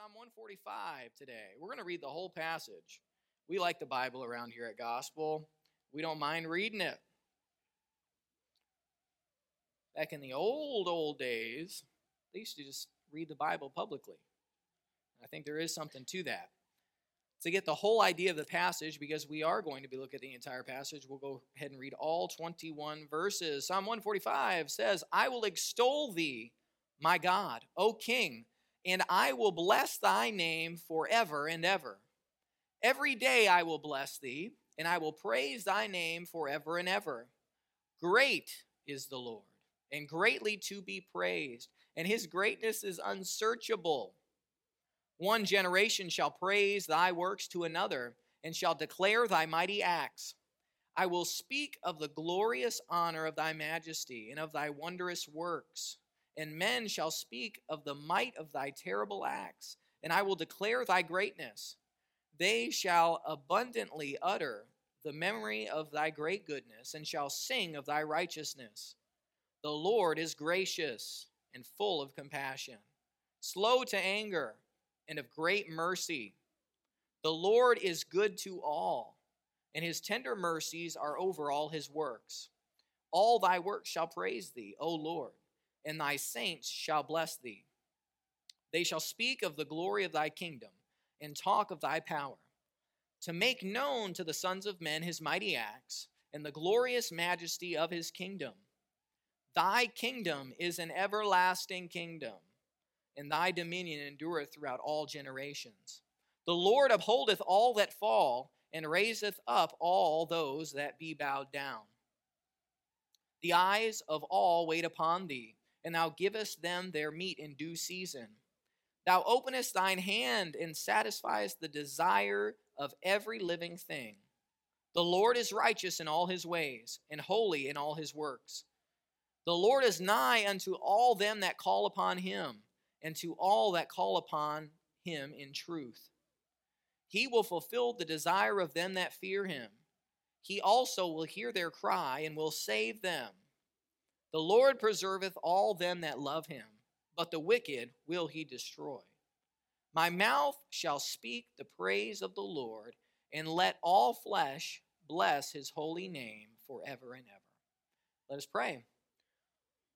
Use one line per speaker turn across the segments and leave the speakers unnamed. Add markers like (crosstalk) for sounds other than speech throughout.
Psalm 145 today. We're going to read the whole passage. We like the Bible around here at Gospel, we don't mind reading it. Back in the old, old days, they used to just read the Bible publicly. I think there is something to that. To get the whole idea of the passage, because we are going to be looking at the entire passage, we'll go ahead and read all 21 verses. Psalm 145 says, I will extol thee, my God, O King and I will bless thy name forever and ever. Every day I will bless thee, and I will praise thy name forever and ever. Great is the Lord, and greatly to be praised, and his greatness is unsearchable. One generation shall praise thy works to another, and shall declare thy mighty acts. I will speak of the glorious honor of thy majesty and of thy wondrous works and men shall speak of the might of thy terrible acts, and I will declare thy greatness. They shall abundantly utter the memory of thy great goodness, and shall sing of thy righteousness. The Lord is gracious and full of compassion, slow to anger, and of great mercy. The Lord is good to all, and his tender mercies are over all his works. All thy works shall praise thee, O Lord and thy saints shall bless thee. They shall speak of the glory of thy kingdom and talk of thy power, to make known to the sons of men his mighty acts and the glorious majesty of his kingdom. Thy kingdom is an everlasting kingdom, and thy dominion endureth throughout all generations. The Lord upholdeth all that fall, and raiseth up all those that be bowed down. The eyes of all wait upon thee and thou givest them their meat in due season. Thou openest thine hand and satisfiest the desire of every living thing. The Lord is righteous in all his ways, and holy in all his works. The Lord is nigh unto all them that call upon him, and to all that call upon him in truth. He will fulfill the desire of them that fear him. He also will hear their cry and will save them. The Lord preserveth all them that love him, but the wicked will he destroy. My mouth shall speak the praise of the Lord, and let all flesh bless his holy name forever and ever. Let us pray.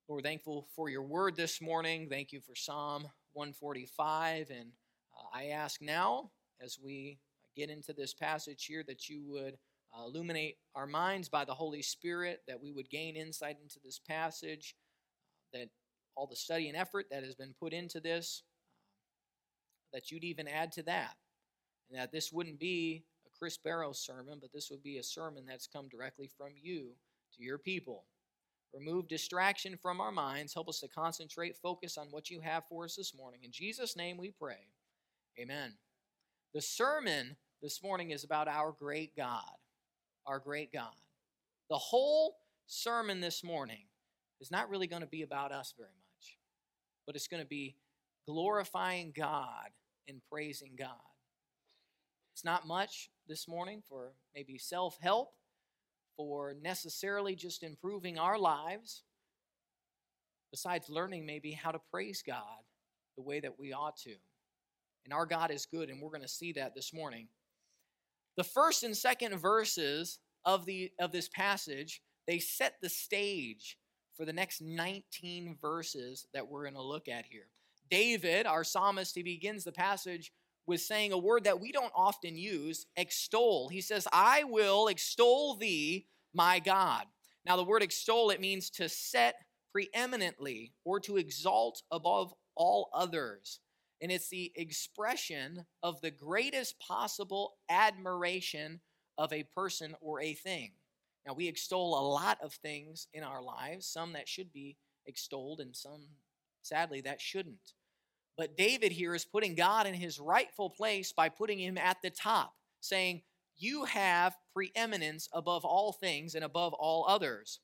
Lord, thankful for your word this morning. Thank you for Psalm 145. And uh, I ask now, as we get into this passage here, that you would uh, illuminate our minds by the Holy Spirit, that we would gain insight into this passage, that all the study and effort that has been put into this, uh, that you'd even add to that, and that this wouldn't be a Chris Barrows sermon, but this would be a sermon that's come directly from you to your people. Remove distraction from our minds. Help us to concentrate, focus on what you have for us this morning. In Jesus' name we pray. Amen. The sermon this morning is about our great God our great God. The whole sermon this morning is not really going to be about us very much, but it's going to be glorifying God and praising God. It's not much this morning for maybe self help, for necessarily just improving our lives, besides learning maybe how to praise God the way that we ought to. And our God is good, and we're going to see that this morning. The first and second verses of, the, of this passage, they set the stage for the next 19 verses that we're going to look at here. David, our psalmist, he begins the passage with saying a word that we don't often use extol. He says, I will extol thee, my God. Now, the word extol, it means to set preeminently or to exalt above all others and it's the expression of the greatest possible admiration of a person or a thing. Now, we extol a lot of things in our lives, some that should be extolled, and some, sadly, that shouldn't. But David here is putting God in his rightful place by putting him at the top, saying, You have preeminence above all things and above all others.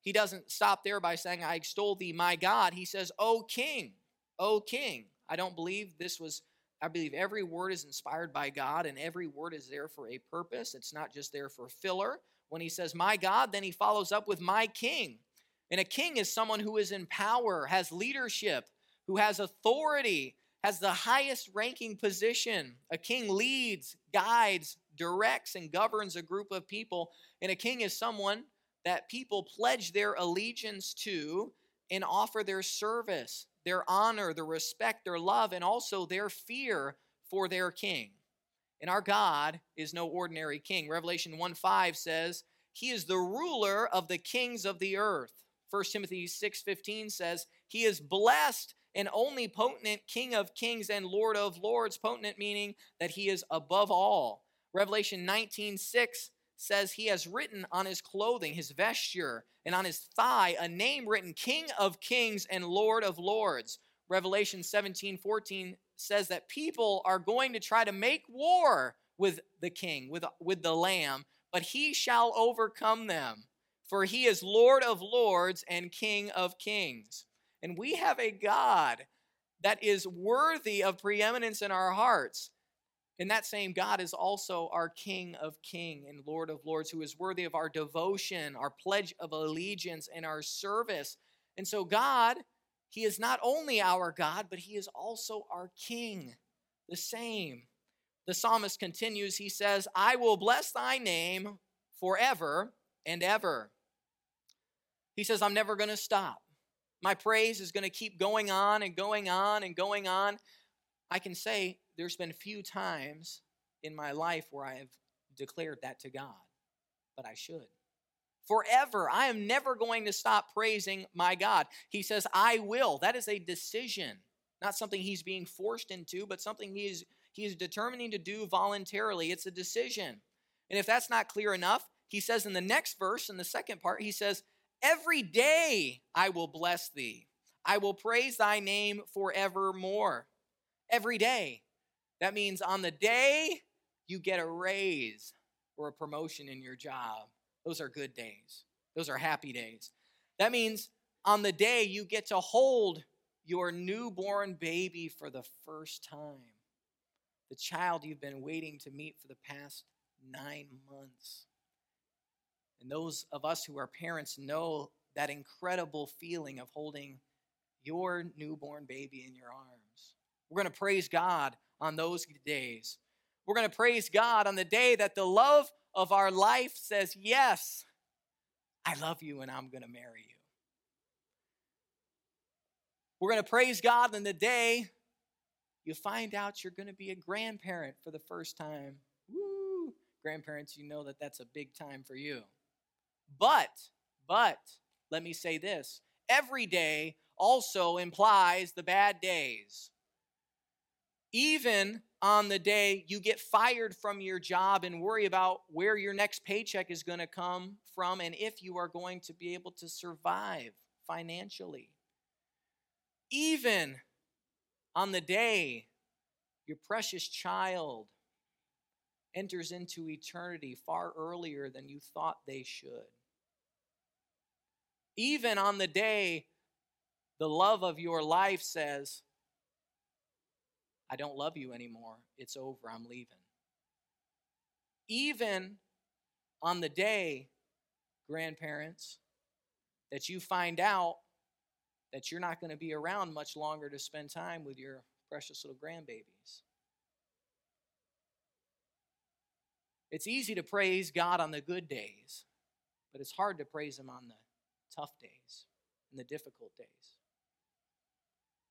He doesn't stop there by saying, I extol thee, my God. He says, O king, O king. I don't believe this was, I believe every word is inspired by God and every word is there for a purpose. It's not just there for filler. When he says, my God, then he follows up with my king. And a king is someone who is in power, has leadership, who has authority, has the highest ranking position. A king leads, guides, directs, and governs a group of people. And a king is someone that people pledge their allegiance to and offer their service, their honor, their respect, their love, and also their fear for their king. And our God is no ordinary king. Revelation 1 5 says, He is the ruler of the kings of the earth. 1 Timothy 6:15 says, "He is blessed and only potent King of kings and Lord of lords." Potent meaning that he is above all. Revelation 19:6 says he has written on his clothing, his vesture, and on his thigh a name written King of Kings and Lord of Lords. Revelation 17 14 says that people are going to try to make war with the king, with, with the lamb, but he shall overcome them, for he is Lord of lords and King of kings. And we have a God that is worthy of preeminence in our hearts. And that same God is also our King of King and Lord of Lords, who is worthy of our devotion, our pledge of allegiance, and our service. And so, God, He is not only our God, but He is also our King, the same. The psalmist continues, he says, I will bless thy name forever and ever. He says, I'm never going to stop. My praise is going to keep going on and going on and going on. I can say there's been few times in my life where I have declared that to God, but I should. Forever. I am never going to stop praising my God. He says, I will. That is a decision, not something he's being forced into, but something he is, he is determining to do voluntarily. It's a decision. And if that's not clear enough, he says in the next verse, in the second part, he says, Every day I will bless thee. I will praise thy name forevermore. Every day. That means on the day you get a raise or a promotion in your job. Those are good days. Those are happy days. That means on the day you get to hold your newborn baby for the first time, the child you've been waiting to meet for the past nine months. And those of us who are parents know that incredible feeling of holding your newborn baby in your arms. We're going to praise God on those days. We're going to praise God on the day that the love of our life says, Yes, I love you and I'm going to marry you. We're going to praise God on the day you find out you're going to be a grandparent for the first time. Woo! Grandparents, you know that that's a big time for you. But, but, let me say this every day also implies the bad days. Even on the day you get fired from your job and worry about where your next paycheck is going to come from and if you are going to be able to survive financially. Even on the day your precious child enters into eternity far earlier than you thought they should. Even on the day the love of your life says, I don't love you anymore. It's over. I'm leaving. Even on the day, grandparents, that you find out that you're not going to be around much longer to spend time with your precious little grandbabies. It's easy to praise God on the good days, but it's hard to praise Him on the tough days and the difficult days.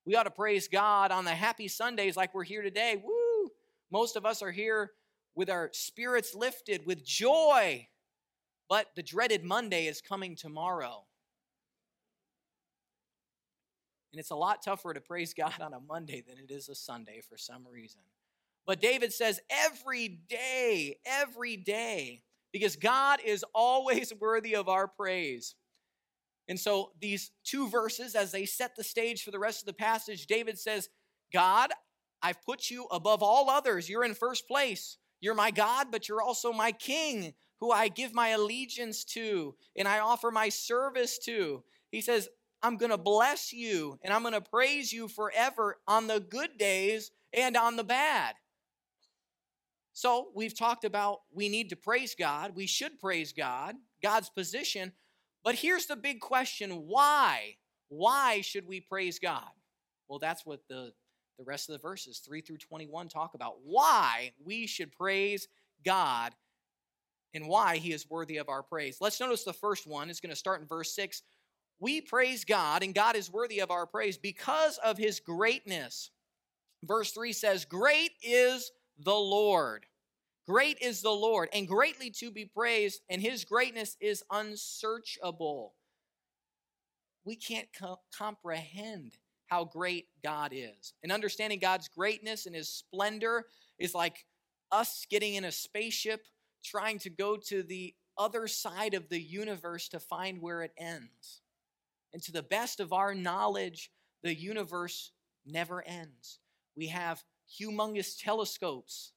We ought to praise God on the happy Sundays like we're here today. Woo! Most of us are here with our spirits lifted with joy, but the dreaded Monday is coming tomorrow. And it's a lot tougher to praise God on a Monday than it is a Sunday for some reason. But David says, every day, every day, because God is always (laughs) worthy of our praise. And so, these two verses, as they set the stage for the rest of the passage, David says, God, I've put you above all others. You're in first place. You're my God, but you're also my King, who I give my allegiance to and I offer my service to. He says, I'm going to bless you and I'm going to praise you forever on the good days and on the bad. So, we've talked about we need to praise God. We should praise God, God's position. But here's the big question why? Why should we praise God? Well, that's what the, the rest of the verses, 3 through 21, talk about why we should praise God and why he is worthy of our praise. Let's notice the first one is going to start in verse 6. We praise God, and God is worthy of our praise because of his greatness. Verse 3 says, Great is the Lord. Great is the Lord, and greatly to be praised, and his greatness is unsearchable. We can't co- comprehend how great God is. And understanding God's greatness and his splendor is like us getting in a spaceship trying to go to the other side of the universe to find where it ends. And to the best of our knowledge, the universe never ends. We have humongous telescopes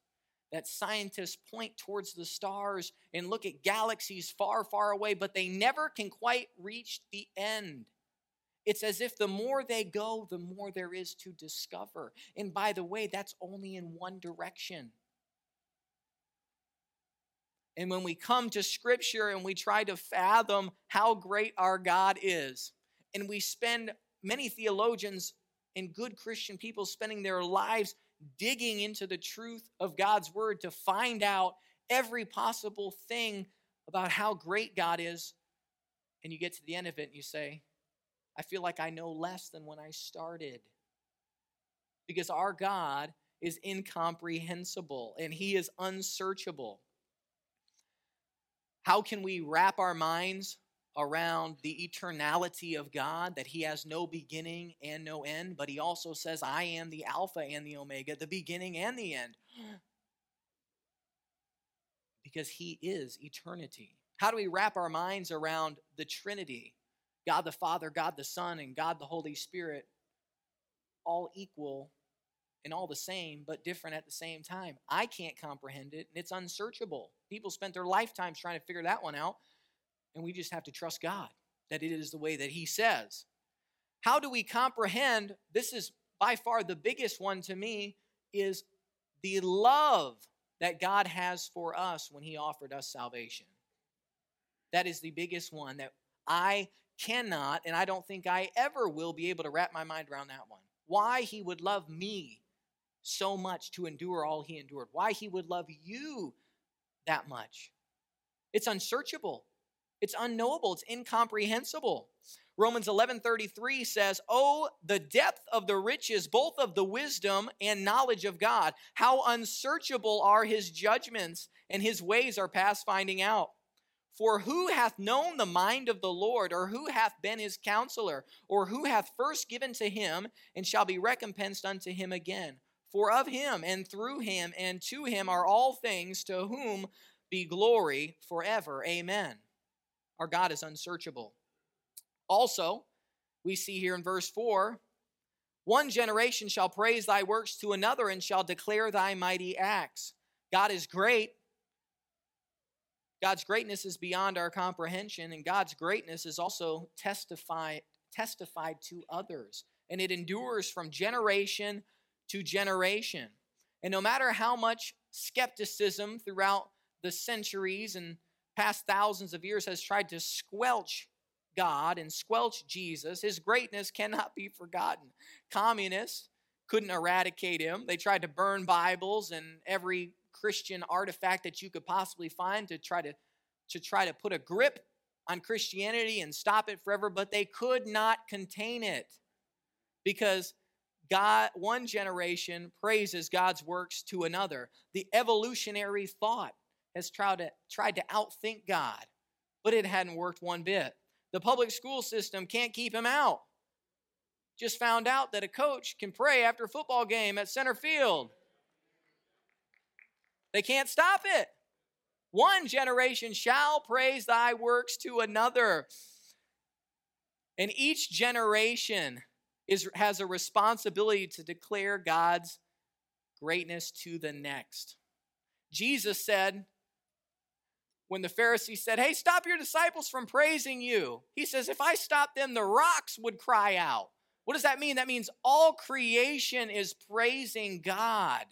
that scientists point towards the stars and look at galaxies far, far away, but they never can quite reach the end. It's as if the more they go, the more there is to discover. And by the way, that's only in one direction. And when we come to Scripture and we try to fathom how great our God is, and we spend many theologians and good Christian people spending their lives digging into the truth of God's Word to find out every possible thing about how great God is, and you get to the end of it and you say, I feel like I know less than when I started. Because our God is incomprehensible and He is unsearchable. How can we wrap our minds around the eternality of God, that He has no beginning and no end, but He also says, I am the Alpha and the Omega, the beginning and the end? Because He is eternity. How do we wrap our minds around the Trinity? God the Father, God the Son, and God the Holy Spirit, all equal and all the same, but different at the same time. I can't comprehend it, and it's unsearchable. People spent their lifetimes trying to figure that one out, and we just have to trust God that it is the way that He says. How do we comprehend? This is by far the biggest one to me is the love that God has for us when He offered us salvation. That is the biggest one that I cannot, and I don't think I ever will be able to wrap my mind around that one. Why He would love me so much to endure all he endured, why he would love you that much. It's unsearchable, it's unknowable, it's incomprehensible. Romans 11:33 says, "Oh, the depth of the riches both of the wisdom and knowledge of God. How unsearchable are his judgments and his ways are past finding out." For who hath known the mind of the Lord, or who hath been his counselor, or who hath first given to him and shall be recompensed unto him again? For of him and through him and to him are all things, to whom be glory forever. Amen. Our God is unsearchable. Also, we see here in verse 4 one generation shall praise thy works to another and shall declare thy mighty acts. God is great. God's greatness is beyond our comprehension, and God's greatness is also testified, testified to others. And it endures from generation to generation. And no matter how much skepticism throughout the centuries and past thousands of years has tried to squelch God and squelch Jesus, his greatness cannot be forgotten. Communists couldn't eradicate him. They tried to burn Bibles and every Christian artifact that you could possibly find to try to to try to put a grip on Christianity and stop it forever, but they could not contain it because God, one generation praises God's works to another. The evolutionary thought has tried to, tried to outthink God, but it hadn't worked one bit. The public school system can't keep him out. Just found out that a coach can pray after a football game at center field. They can't stop it. One generation shall praise thy works to another. And each generation is, has a responsibility to declare God's greatness to the next. Jesus said, when the Pharisees said, Hey, stop your disciples from praising you, he says, If I stop them, the rocks would cry out. What does that mean? That means all creation is praising God.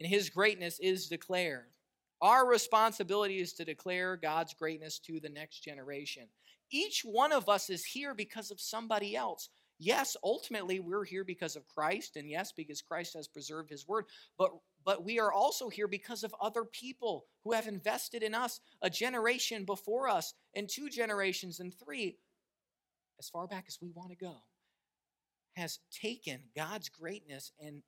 And his greatness is declared. Our responsibility is to declare God's greatness to the next generation. Each one of us is here because of somebody else. Yes, ultimately we're here because of Christ, and yes, because Christ has preserved his word, but but we are also here because of other people who have invested in us a generation before us, and two generations, and three, as far back as we want to go, has taken God's greatness and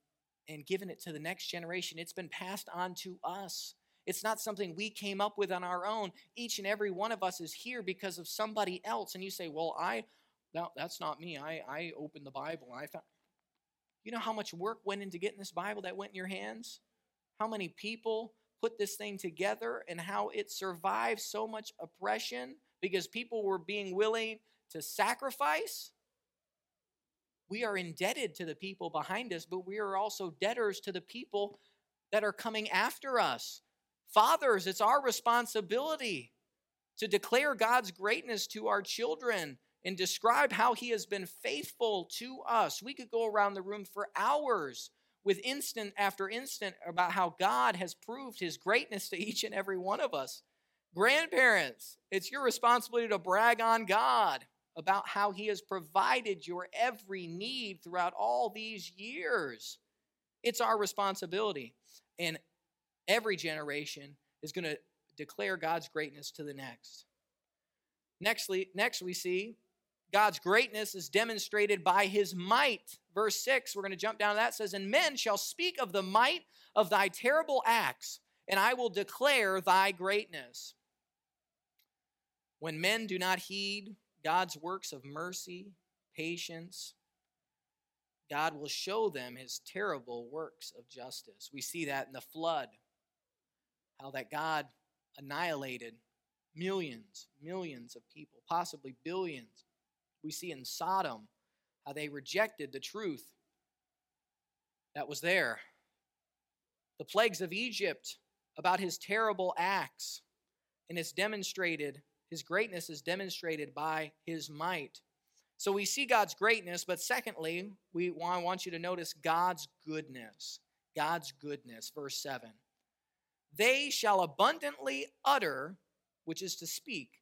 and given it to the next generation. It's been passed on to us. It's not something we came up with on our own. Each and every one of us is here because of somebody else. And you say, Well, I, no, that's not me. I, I opened the Bible I found. You know how much work went into getting this Bible that went in your hands? How many people put this thing together and how it survived so much oppression because people were being willing to sacrifice? We are indebted to the people behind us, but we are also debtors to the people that are coming after us. Fathers, it's our responsibility to declare God's greatness to our children and describe how He has been faithful to us. We could go around the room for hours with instant after instant about how God has proved His greatness to each and every one of us. Grandparents, it's your responsibility to brag on God about how He has provided your every need throughout all these years. It's our responsibility. And every generation is going to declare God's greatness to the next. Nextly, next, we see God's greatness is demonstrated by his might. Verse 6, we're going to jump down to that, says, And men shall speak of the might of thy terrible acts, and I will declare thy greatness. When men do not heed God's works of mercy, patience, God will show them his terrible works of justice. We see that in the flood how that God annihilated millions, millions of people, possibly billions. We see in Sodom how they rejected the truth that was there. The plagues of Egypt about his terrible acts, and it's demonstrated, his greatness is demonstrated by his might. So we see God's greatness, but secondly, we I want you to notice God's goodness. God's goodness, verse 7 they shall abundantly utter, which is to speak,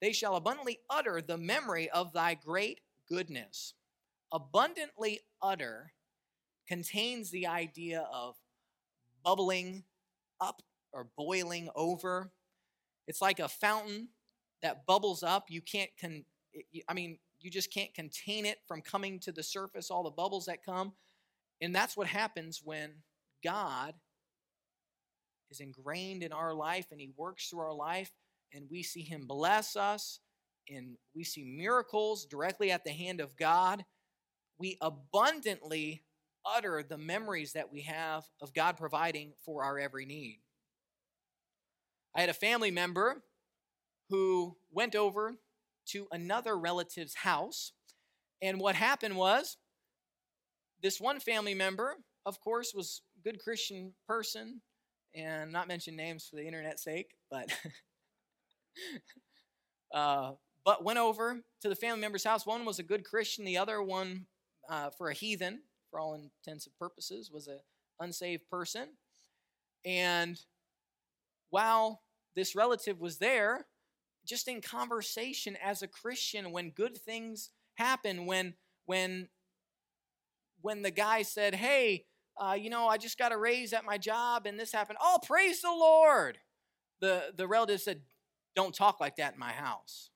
they shall abundantly utter the memory of thy great goodness. Abundantly utter contains the idea of bubbling up or boiling over. It's like a fountain that bubbles up. You can't, con- I mean, you just can't contain it from coming to the surface, all the bubbles that come. And that's what happens when God is ingrained in our life and He works through our life, and we see Him bless us, and we see miracles directly at the hand of God. We abundantly utter the memories that we have of God providing for our every need. I had a family member who went over to another relative's house, and what happened was this one family member, of course, was a good Christian person, and not mention names for the internet's sake, but (laughs) (laughs) uh, but went over to the family member's house. One was a good Christian, the other one, uh, for a heathen, for all intents and purposes, was an unsaved person. And while this relative was there, just in conversation as a Christian, when good things happen, when when when the guy said, "Hey," uh, you know, I just got a raise at my job and this happened. Oh, praise the Lord. The, the relative said, Don't talk like that in my house.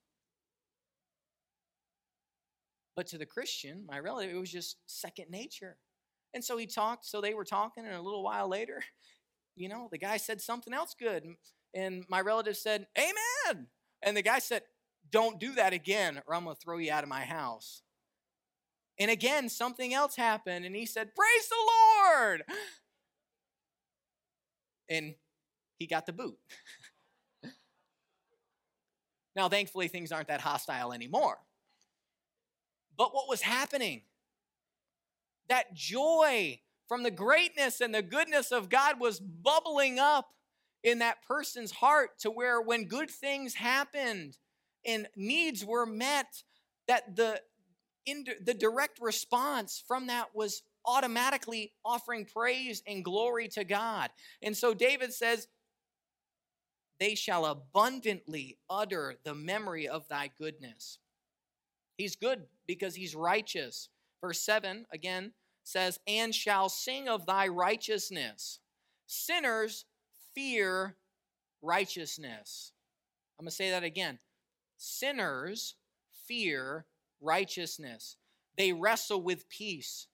But to the Christian, my relative, it was just second nature. And so he talked, so they were talking, and a little while later, (laughs) you know, the guy said something else good. And my relative said, Amen. And the guy said, Don't do that again, or I'm going to throw you out of my house. And again, something else happened, and he said, Praise the Lord! (gasps) And he got the boot. (laughs) now, thankfully, things aren't that hostile anymore. But what was happening? That joy from the greatness and the goodness of God was bubbling up in that person's heart to where when good things happened and needs were met, that the in the direct response from that was automatically offering praise and glory to God. And so David says, They shall abundantly utter the memory of thy goodness. He's good because he's righteous. Verse 7 again says, And shall sing of thy righteousness. Sinners fear righteousness. I'm going to say that again. Sinners fear righteousness. They wrestle with peace.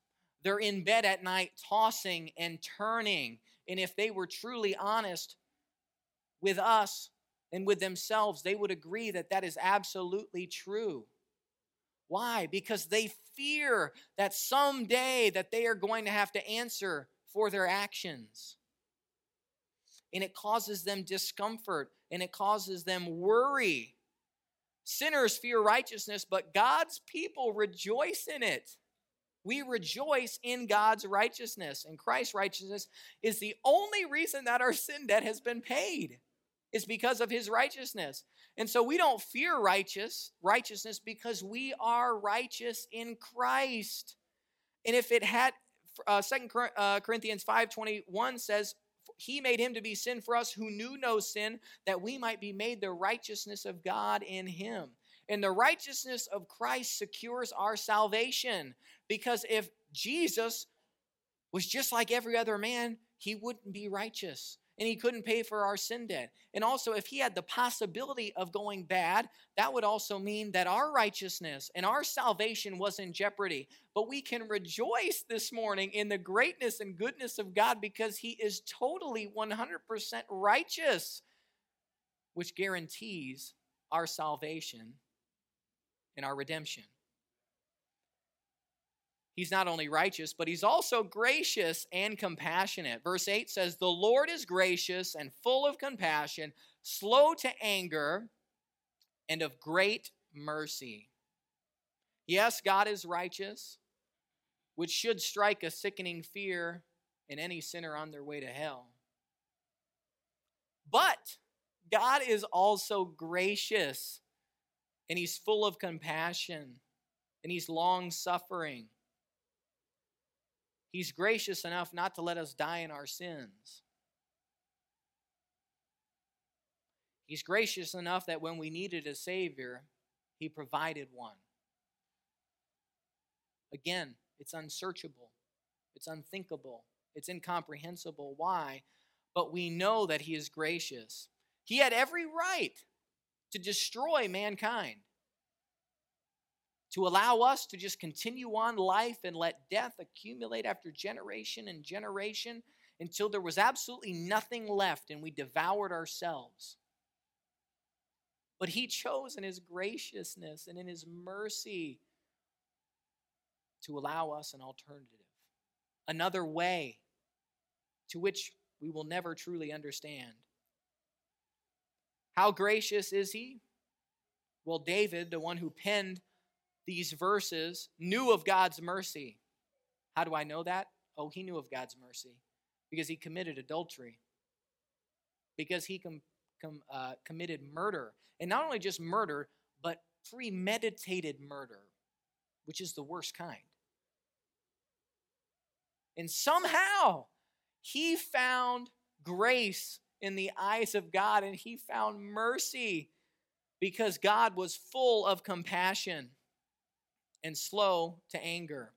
They're in bed at night tossing and turning. And if they were truly honest with us and with themselves, they would agree that that is absolutely true. Why? Because they fear that someday that they are going to have to answer for their actions. And it causes them discomfort and it causes them worry. Sinners fear righteousness, but God's people rejoice in it. We rejoice in God's righteousness, and Christ's righteousness is the only reason that our sin debt has been paid. Is because of his righteousness. And so we don't fear righteous righteousness because we are righteous in Christ. And if it had uh, Second uh, Corinthians 5:21 says he made him to be sin for us who knew no sin, that we might be made the righteousness of God in him. And the righteousness of Christ secures our salvation. Because if Jesus was just like every other man, he wouldn't be righteous and he couldn't pay for our sin debt. And also, if he had the possibility of going bad, that would also mean that our righteousness and our salvation was in jeopardy. But we can rejoice this morning in the greatness and goodness of God because he is totally 100% righteous, which guarantees our salvation and our redemption. He's not only righteous, but he's also gracious and compassionate. Verse 8 says, The Lord is gracious and full of compassion, slow to anger, and of great mercy. Yes, God is righteous, which should strike a sickening fear in any sinner on their way to hell. But God is also gracious, and he's full of compassion, and he's long suffering. He's gracious enough not to let us die in our sins. He's gracious enough that when we needed a Savior, He provided one. Again, it's unsearchable, it's unthinkable, it's incomprehensible. Why? But we know that He is gracious. He had every right to destroy mankind to allow us to just continue on life and let death accumulate after generation and generation until there was absolutely nothing left and we devoured ourselves. But he chose in his graciousness and in his mercy to allow us an alternative, another way to which we will never truly understand. How gracious is he? Well, David, the one who penned these verses knew of God's mercy. How do I know that? Oh, he knew of God's mercy because he committed adultery, because he com- com- uh, committed murder. And not only just murder, but premeditated murder, which is the worst kind. And somehow he found grace in the eyes of God and he found mercy because God was full of compassion and slow to anger.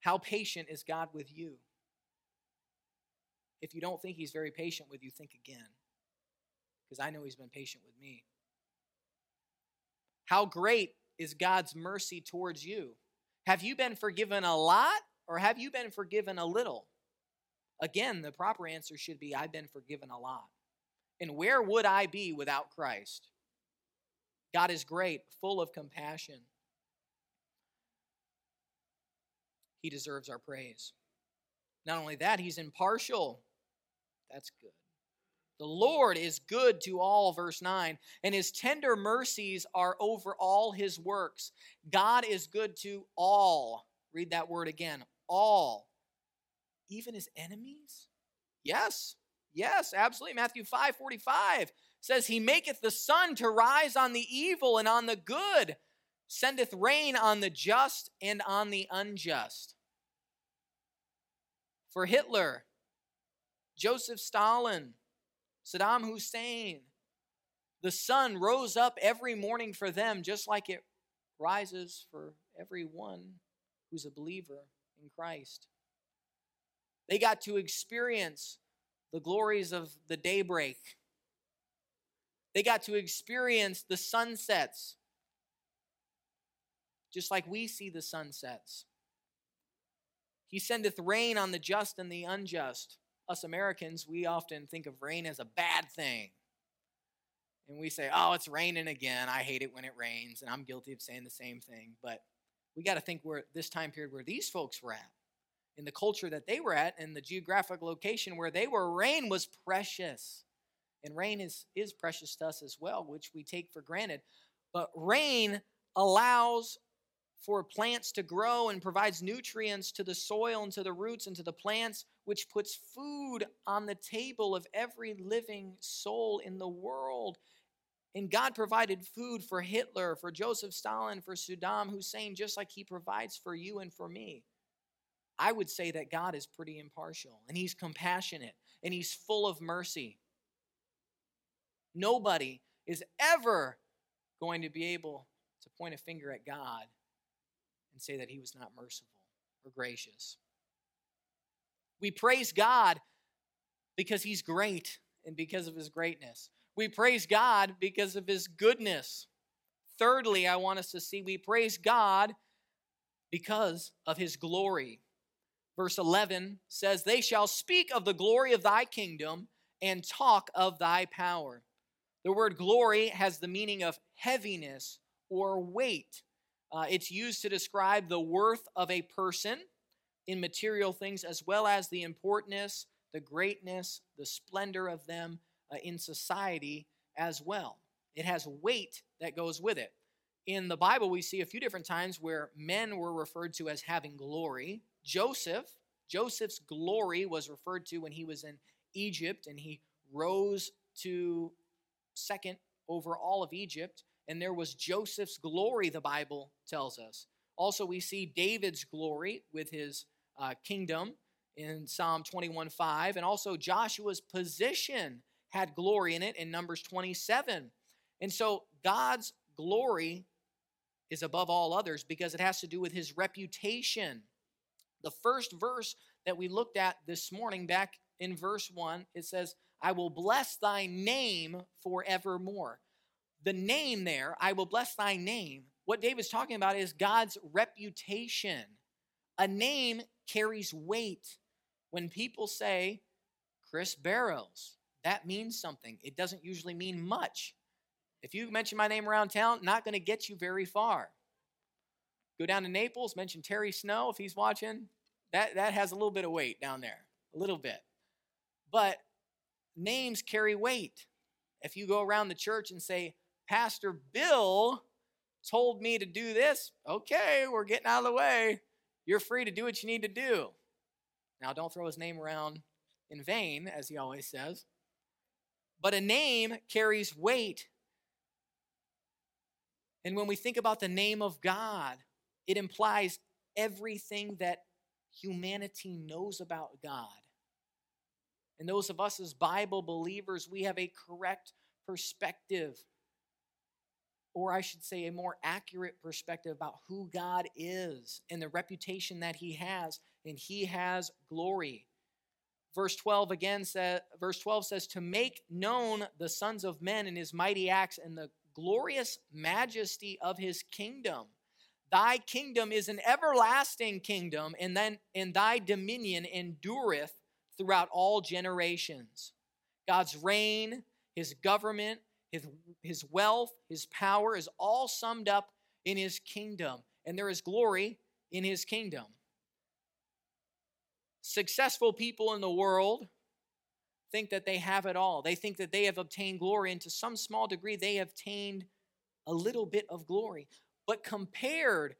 How patient is God with you? If you don't think He's very patient with you, think again. Because I know He's been patient with me. How great is God's mercy towards you? Have you been forgiven a lot or have you been forgiven a little? Again, the proper answer should be I've been forgiven a lot. And where would I be without Christ? God is great, full of compassion. He deserves our praise. Not only that, he's impartial. That's good. The Lord is good to all, verse 9, and his tender mercies are over all his works. God is good to all. Read that word again all. Even his enemies? Yes, yes, absolutely. Matthew 5 45 says, He maketh the sun to rise on the evil and on the good, sendeth rain on the just and on the unjust. For Hitler, Joseph Stalin, Saddam Hussein, The sun rose up every morning for them, just like it rises for everyone who's a believer in Christ. They got to experience the glories of the daybreak. They got to experience the sunsets, just like we see the sunsets. He sendeth rain on the just and the unjust. Us Americans, we often think of rain as a bad thing. And we say, oh, it's raining again. I hate it when it rains. And I'm guilty of saying the same thing. But we got to think where this time period where these folks were at in the culture that they were at and the geographic location where they were, rain was precious. And rain is, is precious to us as well, which we take for granted. But rain allows for plants to grow and provides nutrients to the soil and to the roots and to the plants, which puts food on the table of every living soul in the world. And God provided food for Hitler, for Joseph Stalin, for Saddam Hussein, just like He provides for you and for me. I would say that God is pretty impartial and He's compassionate and He's full of mercy. Nobody is ever going to be able to point a finger at God and say that He was not merciful or gracious. We praise God because He's great and because of His greatness. We praise God because of His goodness. Thirdly, I want us to see we praise God because of His glory verse 11 says, They shall speak of the glory of thy kingdom and talk of thy power. The word glory has the meaning of heaviness or weight. Uh, it's used to describe the worth of a person in material things as well as the importance, the greatness, the splendor of them uh, in society as well. It has weight that goes with it. In the Bible, we see a few different times where men were referred to as having glory, Joseph, Joseph's glory was referred to when he was in Egypt and he rose to second over all of Egypt. And there was Joseph's glory, the Bible tells us. Also, we see David's glory with his uh, kingdom in Psalm 21 5. And also, Joshua's position had glory in it in Numbers 27. And so, God's glory is above all others because it has to do with his reputation. The first verse that we looked at this morning, back in verse 1, it says, I will bless thy name forevermore. The name there, I will bless thy name, what David's talking about is God's reputation. A name carries weight. When people say Chris Barrows, that means something. It doesn't usually mean much. If you mention my name around town, not going to get you very far. Go down to Naples, mention Terry Snow if he's watching. That, that has a little bit of weight down there, a little bit. But names carry weight. If you go around the church and say, Pastor Bill told me to do this, okay, we're getting out of the way. You're free to do what you need to do. Now, don't throw his name around in vain, as he always says. But a name carries weight. And when we think about the name of God, it implies everything that humanity knows about God. And those of us as Bible believers, we have a correct perspective, or I should say, a more accurate perspective about who God is and the reputation that He has, and He has glory. Verse 12 again says, verse 12 says, to make known the sons of men and his mighty acts and the glorious majesty of his kingdom. Thy kingdom is an everlasting kingdom, and then and thy dominion endureth throughout all generations. God's reign, his government, his, his wealth, his power is all summed up in his kingdom, and there is glory in his kingdom. Successful people in the world think that they have it all. They think that they have obtained glory, and to some small degree, they have obtained a little bit of glory. But compared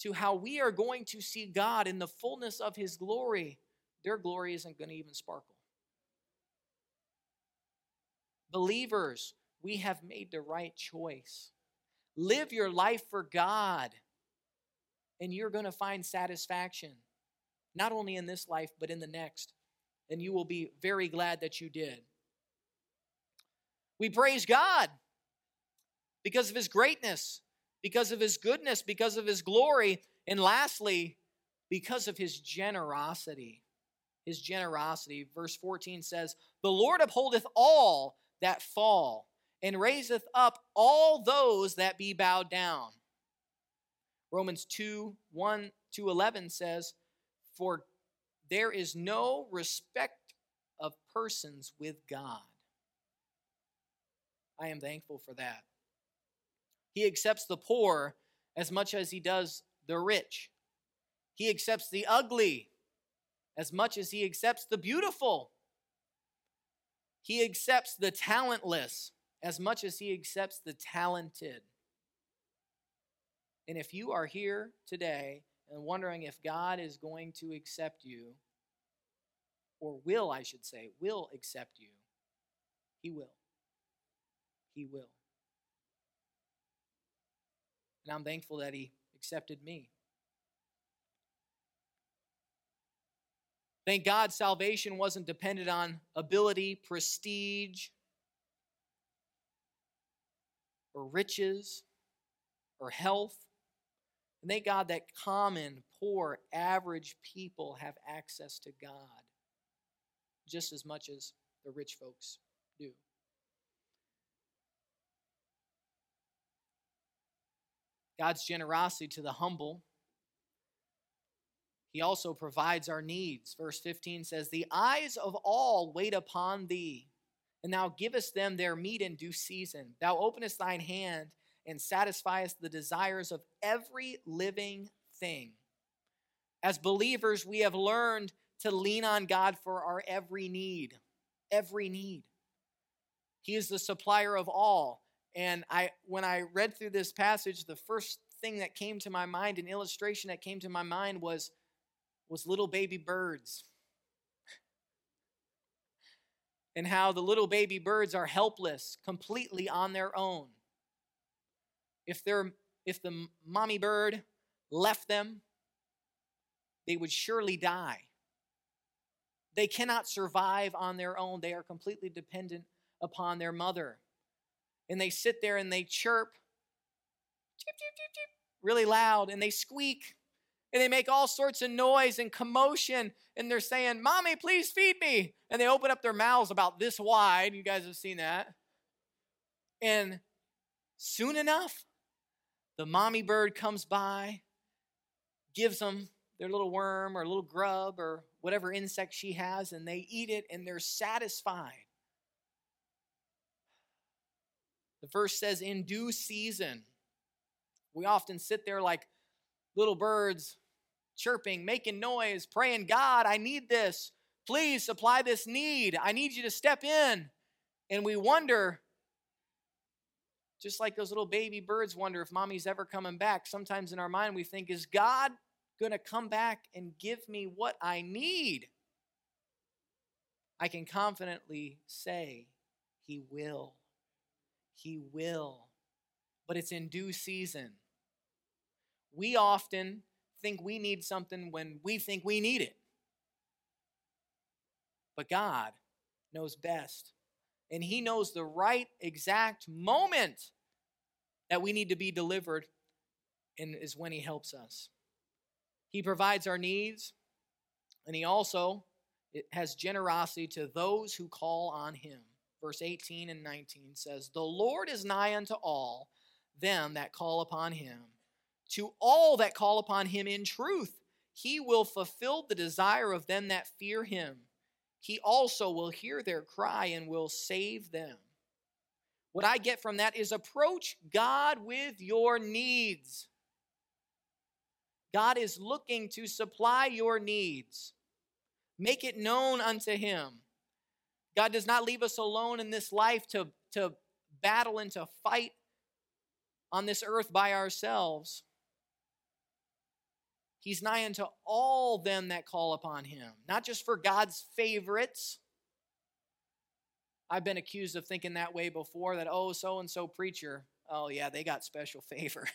to how we are going to see God in the fullness of His glory, their glory isn't going to even sparkle. Believers, we have made the right choice. Live your life for God, and you're going to find satisfaction, not only in this life, but in the next. And you will be very glad that you did. We praise God because of his greatness, because of his goodness, because of his glory, and lastly, because of his generosity. His generosity. Verse 14 says, The Lord upholdeth all that fall, and raiseth up all those that be bowed down. Romans 2 1 to 11 says, For there is no respect of persons with God. I am thankful for that. He accepts the poor as much as he does the rich. He accepts the ugly as much as he accepts the beautiful. He accepts the talentless as much as he accepts the talented. And if you are here today and wondering if God is going to accept you, or will, I should say, will accept you, He will. He will. And I'm thankful that He accepted me. Thank God salvation wasn't dependent on ability, prestige, or riches, or health. And thank God that common, poor, average people have access to God just as much as the rich folks do. God's generosity to the humble. He also provides our needs. Verse 15 says, The eyes of all wait upon thee, and thou givest them their meat in due season. Thou openest thine hand and satisfiest the desires of every living thing. As believers, we have learned to lean on God for our every need. Every need. He is the supplier of all. And I when I read through this passage, the first thing that came to my mind, an illustration that came to my mind was was little baby birds. and how the little baby birds are helpless completely on their own. If they're if the mommy bird left them, they would surely die. They cannot survive on their own. They are completely dependent upon their mother. And they sit there and they chirp really loud and they squeak and they make all sorts of noise and commotion and they're saying, Mommy, please feed me. And they open up their mouths about this wide. You guys have seen that. And soon enough, the mommy bird comes by, gives them their little worm or little grub or whatever insect she has, and they eat it and they're satisfied. The verse says, in due season. We often sit there like little birds, chirping, making noise, praying, God, I need this. Please supply this need. I need you to step in. And we wonder, just like those little baby birds wonder if mommy's ever coming back. Sometimes in our mind, we think, is God going to come back and give me what I need? I can confidently say, He will. He will. But it's in due season. We often think we need something when we think we need it. But God knows best. And He knows the right exact moment that we need to be delivered, and is when He helps us. He provides our needs, and He also has generosity to those who call on Him. Verse 18 and 19 says, The Lord is nigh unto all them that call upon Him, to all that call upon Him in truth. He will fulfill the desire of them that fear Him. He also will hear their cry and will save them. What I get from that is approach God with your needs. God is looking to supply your needs. Make it known unto Him. God does not leave us alone in this life to, to battle and to fight on this earth by ourselves. He's nigh unto all them that call upon him, not just for God's favorites. I've been accused of thinking that way before that, oh, so and so preacher, oh, yeah, they got special (laughs) favor.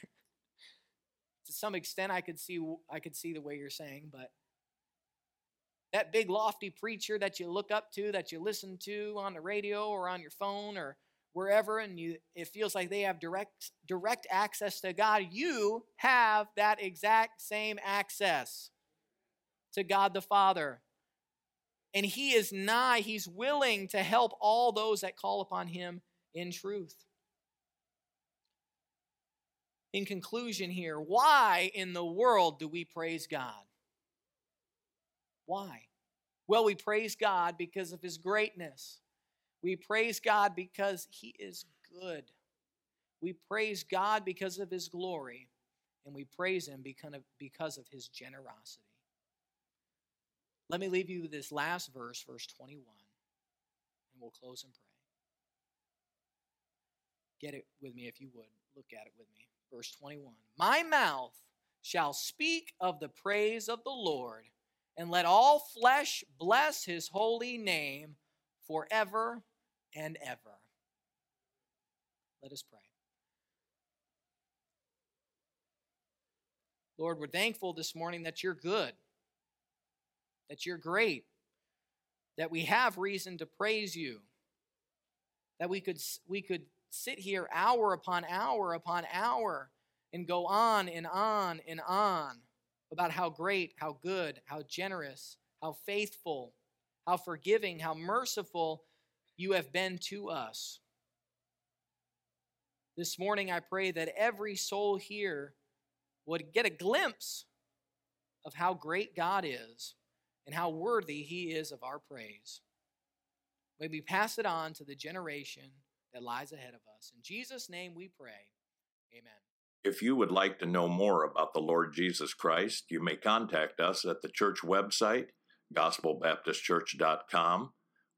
to some extent I could see I could see the way you're saying, but that big lofty preacher that you look up to, that you listen to on the radio or on your phone or wherever and you, it feels like they have direct direct access to God, you have that exact same access to God the Father. And he is nigh, he's willing to help all those that call upon him in truth. In conclusion, here, why in the world do we praise God? Why? Well, we praise God because of his greatness. We praise God because he is good. We praise God because of his glory, and we praise him because of his generosity. Let me leave you with this last verse, verse 21, and we'll close and pray. Get it with me if you would. Look at it with me. Verse 21 My mouth shall speak of the praise of the Lord, and let all flesh bless his holy name forever and ever. Let us pray. Lord, we're thankful this morning that you're good, that you're great, that we have reason to praise you, that we could, we could sit here hour upon hour upon hour and go on and on and on about how great, how good, how generous, how faithful, how forgiving, how merciful you have been to us. This morning, I pray that every soul here would get a glimpse of how great God is and how worthy He is of our praise. May we pass it on to the generation that lies ahead of us. In Jesus' name we pray. Amen.
If you would like to know more about the Lord Jesus Christ, you may contact us at the church website, gospelbaptistchurch.com,